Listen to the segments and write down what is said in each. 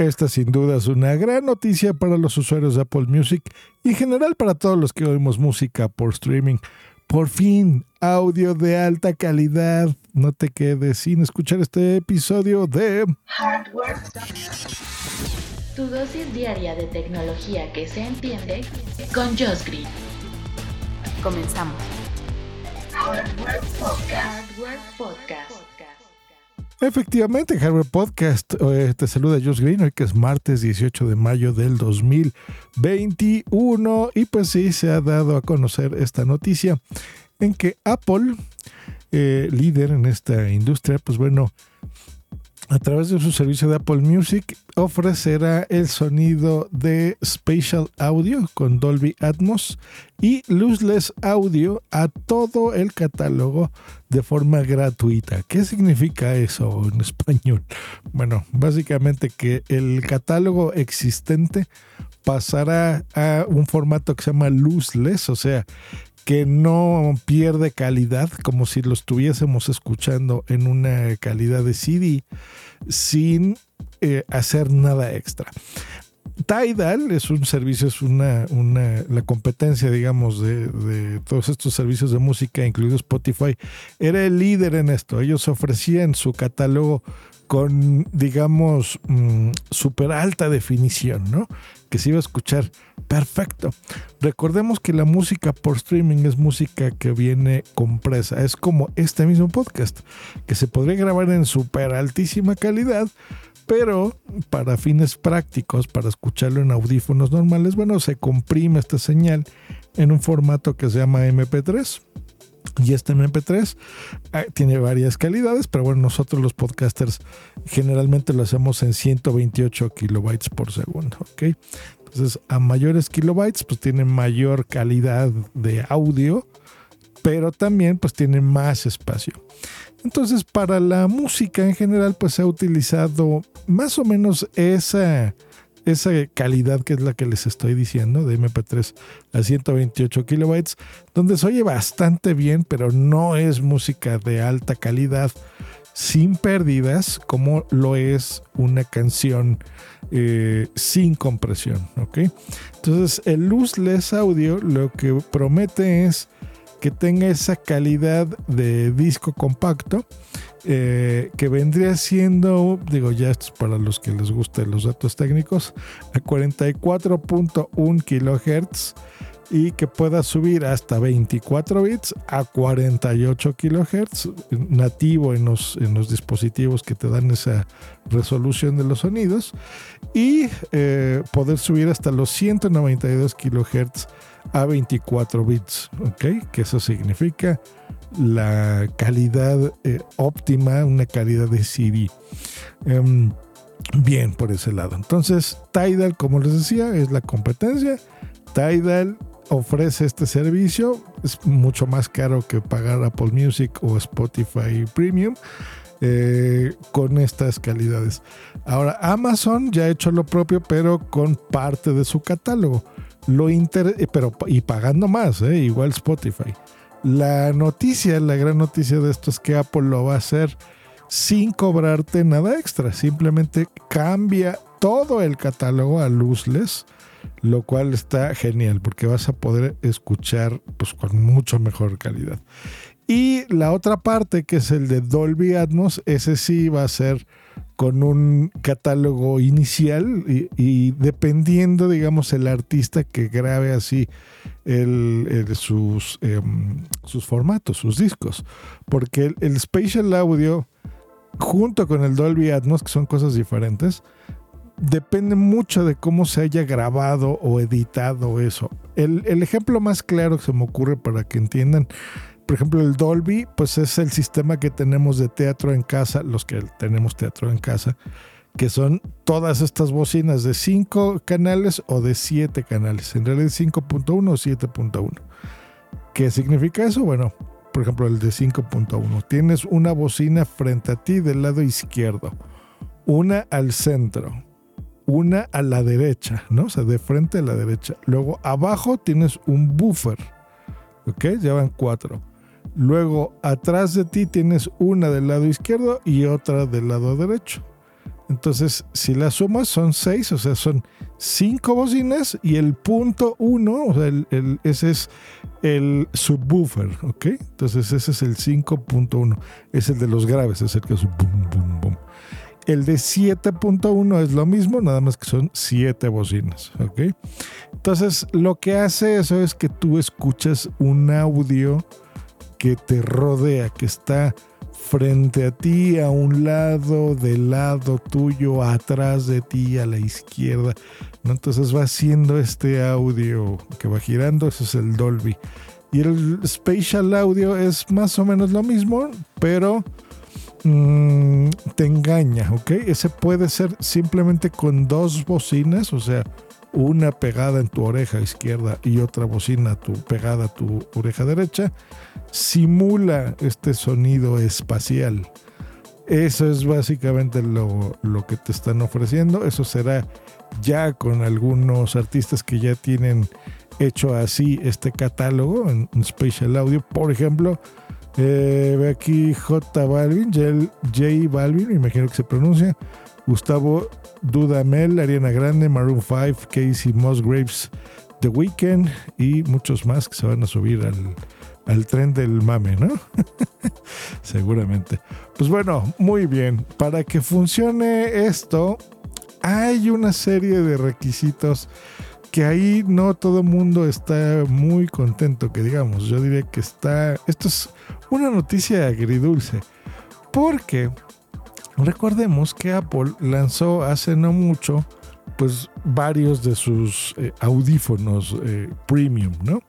Esta sin duda es una gran noticia para los usuarios de Apple Music y en general para todos los que oímos música por streaming. Por fin, audio de alta calidad. No te quedes sin escuchar este episodio de Hardware. Tu dosis diaria de tecnología que se entiende con Josh Green. Comenzamos. Hardware Podcast. Efectivamente, Hardware Podcast. Eh, te saluda Josh Green, hoy que es martes 18 de mayo del 2021. Y pues sí, se ha dado a conocer esta noticia en que Apple, eh, líder en esta industria, pues bueno, a través de su servicio de Apple Music ofrecerá el sonido de Spatial Audio con Dolby Atmos y Lossless Audio a todo el catálogo de forma gratuita. ¿Qué significa eso en español? Bueno, básicamente que el catálogo existente pasará a un formato que se llama lossless, o sea, que no pierde calidad, como si lo estuviésemos escuchando en una calidad de CD, sin eh, hacer nada extra. Tidal es un servicio, es una, una la competencia, digamos, de, de, todos estos servicios de música, incluido Spotify, era el líder en esto. Ellos ofrecían su catálogo con, digamos, mm, súper alta definición, ¿no? Que se iba a escuchar perfecto. Recordemos que la música por streaming es música que viene compresa. Es como este mismo podcast, que se podría grabar en súper altísima calidad, pero para fines prácticos, para escucharlo en audífonos normales, bueno, se comprime esta señal en un formato que se llama MP3 y este MP3 ah, tiene varias calidades, pero bueno, nosotros los podcasters generalmente lo hacemos en 128 kilobytes por segundo, ¿ok? Entonces, a mayores kilobytes, pues tiene mayor calidad de audio, pero también pues tiene más espacio. Entonces, para la música en general, pues se ha utilizado más o menos esa esa calidad que es la que les estoy diciendo de MP3 a 128 kilobytes, donde se oye bastante bien, pero no es música de alta calidad sin pérdidas como lo es una canción eh, sin compresión. ¿ok? Entonces el lossless audio lo que promete es que tenga esa calidad de disco compacto eh, que vendría siendo, digo ya esto es para los que les gusten los datos técnicos, a 44.1 kilohertz y que pueda subir hasta 24 bits a 48 kilohertz nativo en los, en los dispositivos que te dan esa resolución de los sonidos y eh, poder subir hasta los 192 kilohertz a 24 bits, ¿ok? Que eso significa la calidad eh, óptima, una calidad de CD. Em, bien por ese lado. Entonces, Tidal, como les decía, es la competencia. Tidal ofrece este servicio, es mucho más caro que pagar Apple Music o Spotify Premium. Eh, con estas calidades. Ahora, Amazon ya ha hecho lo propio, pero con parte de su catálogo. Lo inter eh, pero, y pagando más, eh, igual Spotify. La noticia, la gran noticia de esto es que Apple lo va a hacer sin cobrarte nada extra. Simplemente cambia todo el catálogo a luzless lo cual está genial porque vas a poder escuchar pues, con mucho mejor calidad. Y la otra parte, que es el de Dolby Atmos, ese sí va a ser con un catálogo inicial y, dependiendo, digamos, el artista que grabe así sus, em, sus formatos, sus discos. Porque el, el Spatial Audio, junto con el Dolby Atmos, que son cosas diferentes, depende mucho de cómo se haya grabado o editado eso. El, ejemplo más claro que se me ocurre para que entiendan, por ejemplo, el Dolby, pues es el sistema que tenemos de teatro en casa, los que tenemos teatro en casa, que son todas estas bocinas de 5 canales o de 7 canales, en realidad 5.1 o 7.1. ¿Qué significa eso? Bueno, por ejemplo, el de 5.1. Tienes una bocina frente a ti del lado izquierdo, una al centro, una a la derecha, ¿no? O sea, de frente a la derecha. Luego abajo tienes un buffer, ¿ok? Ya van cuatro. Luego atrás de ti tienes una del lado izquierdo y otra del lado derecho. Entonces, si la sumas son 6, o sea, son 5 bocinas y el punto 1, o sea, el, ese es el subwoofer, ¿ok? Entonces, ese es el 5.1, es el de los graves, es el que es boom, boom, boom. El de 7.1 es lo mismo, nada más que son 7 bocinas, ¿ok? Entonces, lo que hace eso es que tú escuchas un audio que te rodea, que está frente a ti, a un lado, del lado tuyo, atrás de ti, a la izquierda. Entonces va haciendo este audio que va girando, eso es el Dolby. Y el Spatial Audio es más o menos lo mismo, pero mm, te engaña, ¿ok? Ese puede ser simplemente con dos bocinas, o sea, una pegada en tu oreja izquierda y otra bocina tu, pegada a tu oreja derecha, simula este sonido espacial. Eso es básicamente lo, que te están ofreciendo. Eso será ya con algunos artistas que ya tienen hecho así este catálogo en, Spatial Audio. Por ejemplo, eh, aquí J Balvin, J, Balvin, me imagino que se pronuncia. Gustavo Dudamel, Ariana Grande, Maroon 5, Casey Musgraves, The Weeknd y muchos más que se van a subir al, al tren del mame, ¿no? Seguramente. Pues bueno, muy bien. Para que funcione esto, hay una serie de requisitos que ahí no todo mundo está muy contento, que digamos, yo diría que está, esto es una noticia agridulce, porque recordemos que Apple lanzó hace no mucho, pues varios de sus eh, audífonos eh, premium, ¿no?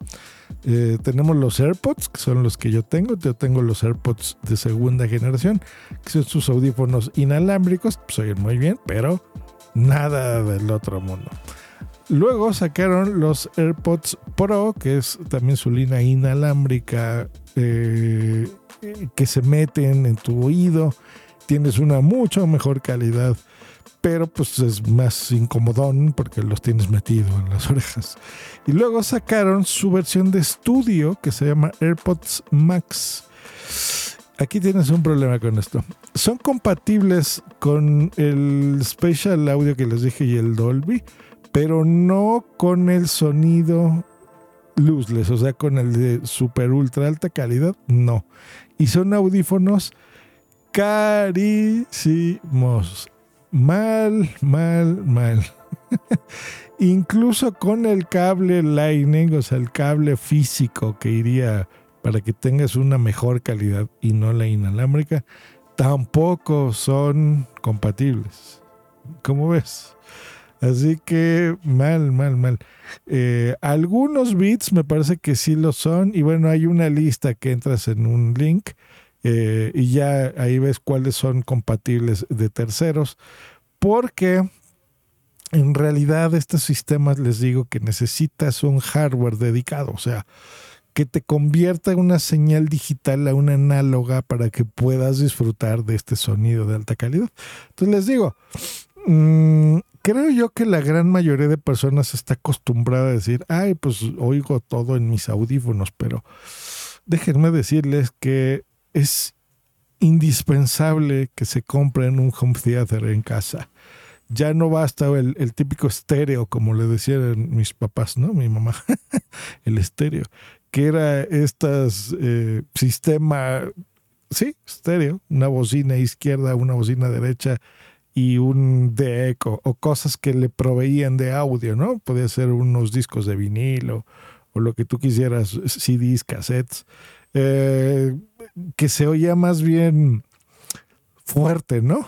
Eh, tenemos los AirPods, que son los que yo tengo. Yo tengo los AirPods de segunda generación, que son sus audífonos inalámbricos, pues oyen muy bien, pero nada del otro mundo. Luego sacaron los AirPods Pro, que es también su línea inalámbrica eh, que se meten en tu oído. Tienes una mucho mejor calidad pero pues es más incomodón porque los tienes metido en las orejas. Y luego sacaron su versión de estudio que se llama AirPods Max. Aquí tienes un problema con esto. Son compatibles con el Spatial Audio que les dije y el Dolby, pero no con el sonido luzless, o sea, con el de super ultra alta calidad, no. Y son audífonos carísimos mal, mal, mal. Incluso con el cable Lightning, o sea, el cable físico que iría para que tengas una mejor calidad y no la inalámbrica, tampoco son compatibles. ¿Cómo ves? Así que mal, mal, mal. Eh, algunos bits me parece que sí lo son. Y bueno, hay una lista que entras en un link eh, y ya ahí ves cuáles son compatibles de terceros, porque en realidad estos sistemas les digo que necesitas un hardware dedicado, o sea, que te convierta una señal digital a una análoga para que puedas disfrutar de este sonido de alta calidad. Entonces les digo, mm, creo yo que la gran mayoría de personas está acostumbrada a decir, ay, pues oigo todo en mis audífonos, pero déjenme decirles que es indispensable que se compren un home theater en casa. Ya no basta el, el típico estéreo, como le decían mis papás, ¿no? Mi mamá, el estéreo, que era estas eh, sistema, sí, estéreo, una bocina izquierda, una bocina derecha y un deck o, o, cosas que le proveían de audio, ¿no? Podía ser unos discos de vinilo o lo que tú quisieras, CDs, cassettes. Eh, que se oía más bien fuerte, ¿no?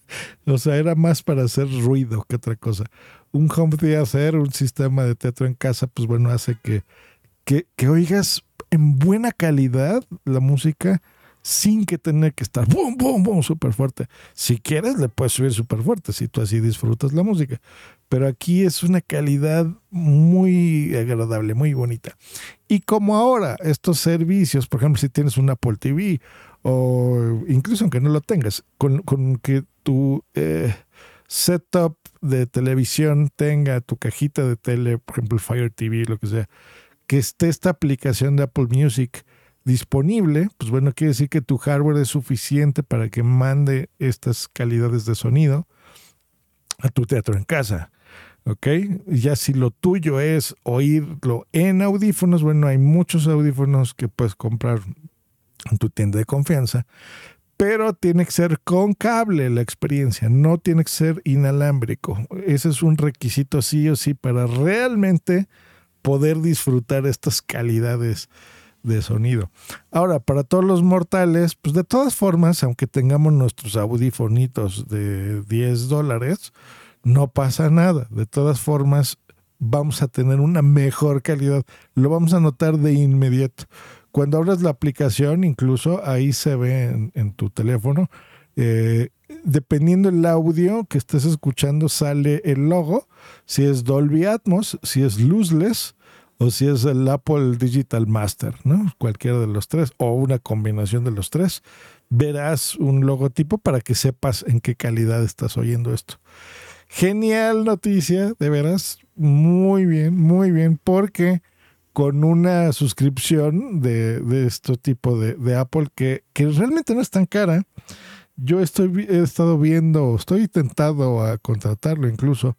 o sea, era más para hacer ruido que otra cosa. Un home theater, un sistema de teatro en casa, pues bueno, hace que, que, que oigas en buena calidad la música sin que tener que estar boom, boom, boom, súper fuerte. Si quieres, le puedes subir súper fuerte, si tú así disfrutas la música. Pero aquí es una calidad muy agradable, muy bonita. Y como ahora estos servicios, por ejemplo, si tienes un Apple TV o incluso aunque no lo tengas, con, que tu eh, setup de televisión tenga tu cajita de tele, por ejemplo, Fire TV, lo que sea, que esté esta aplicación de Apple Music disponible, pues bueno, quiere decir que tu hardware es suficiente para que mande estas calidades de sonido. a tu teatro en casa. ¿Ok? Ya si lo tuyo es oírlo en audífonos, bueno, hay muchos audífonos que puedes comprar en tu tienda de confianza, pero tiene que ser con cable la experiencia, no tiene que ser inalámbrico. Ese es un requisito sí o sí para realmente poder disfrutar estas calidades de sonido. Ahora, para todos los mortales, pues de todas formas, aunque tengamos nuestros audífonitos de 10 dólares, no pasa nada. De todas formas, vamos a tener una mejor calidad. Lo vamos a notar de inmediato. Cuando abres la aplicación, incluso ahí se ve en, tu teléfono, eh, dependiendo el audio que estés escuchando, sale el logo, si es Dolby Atmos, si es lossless o si es el Apple Digital Master, ¿no? Cualquiera de los tres o una combinación de los tres, verás un logotipo para que sepas en qué calidad estás oyendo esto. Genial noticia, de veras. Muy bien, muy bien, porque con una suscripción de, de este tipo de, Apple que, que, realmente no es tan cara. Yo estoy, he estado viendo, estoy tentado a contratarlo incluso,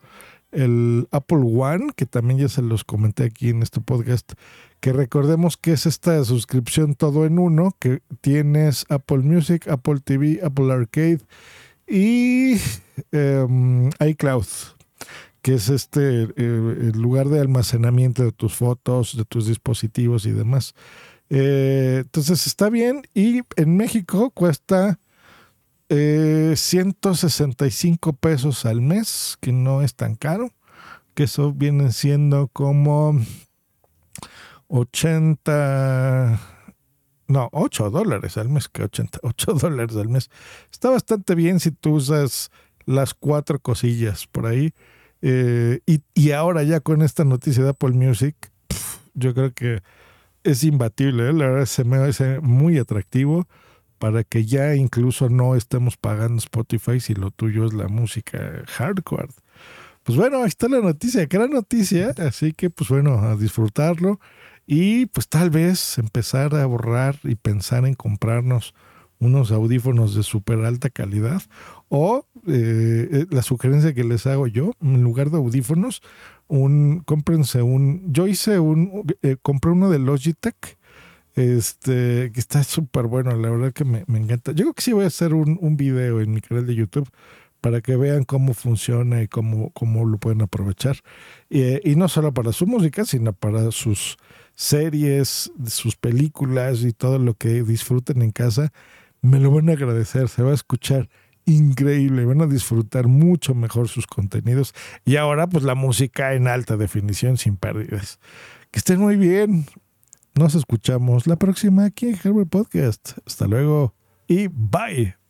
el Apple One, que también ya se los comenté aquí en este podcast, que recordemos que es esta suscripción todo en uno, que tienes Apple Music, Apple TV, Apple Arcade y em, iCloud, que es este eh, el lugar de almacenamiento de tus fotos, de tus dispositivos y demás. Eh, entonces está bien y en México cuesta 165 eh, pesos al mes, que no es tan caro, que eso viene siendo como 80 no, 8 dólares al mes, que 80, 8 dólares al mes. Está bastante bien si tú usas las cuatro cosillas por ahí. Eh, y, ahora ya con esta noticia de Apple Music, yo creo que es imbatible. ¿eh? La verdad se me hace muy atractivo para que ya incluso no estemos pagando Spotify si lo tuyo es la música hardcore. Pues bueno, ahí está la noticia, gran noticia. Así que pues bueno, a disfrutarlo y pues tal vez empezar a borrar y pensar en comprarnos unos audífonos de súper alta calidad o eh, eh, la sugerencia que les hago yo, en lugar de audífonos, un, cómprense un, yo hice un, eh, compré uno de Logitech, este, que está súper bueno, la verdad que me, encanta. Yo creo que sí voy a hacer un, un video en mi canal de YouTube para que vean cómo funciona y cómo, cómo lo pueden aprovechar. y no solo para su música, sino para sus series, sus películas y todo lo que disfruten en casa, me lo van a agradecer, se va a escuchar increíble, van a disfrutar mucho mejor sus contenidos y ahora pues la música en alta definición sin pérdidas. Que estén muy bien. Nos escuchamos la próxima aquí en Herbert Podcast. Hasta luego y bye.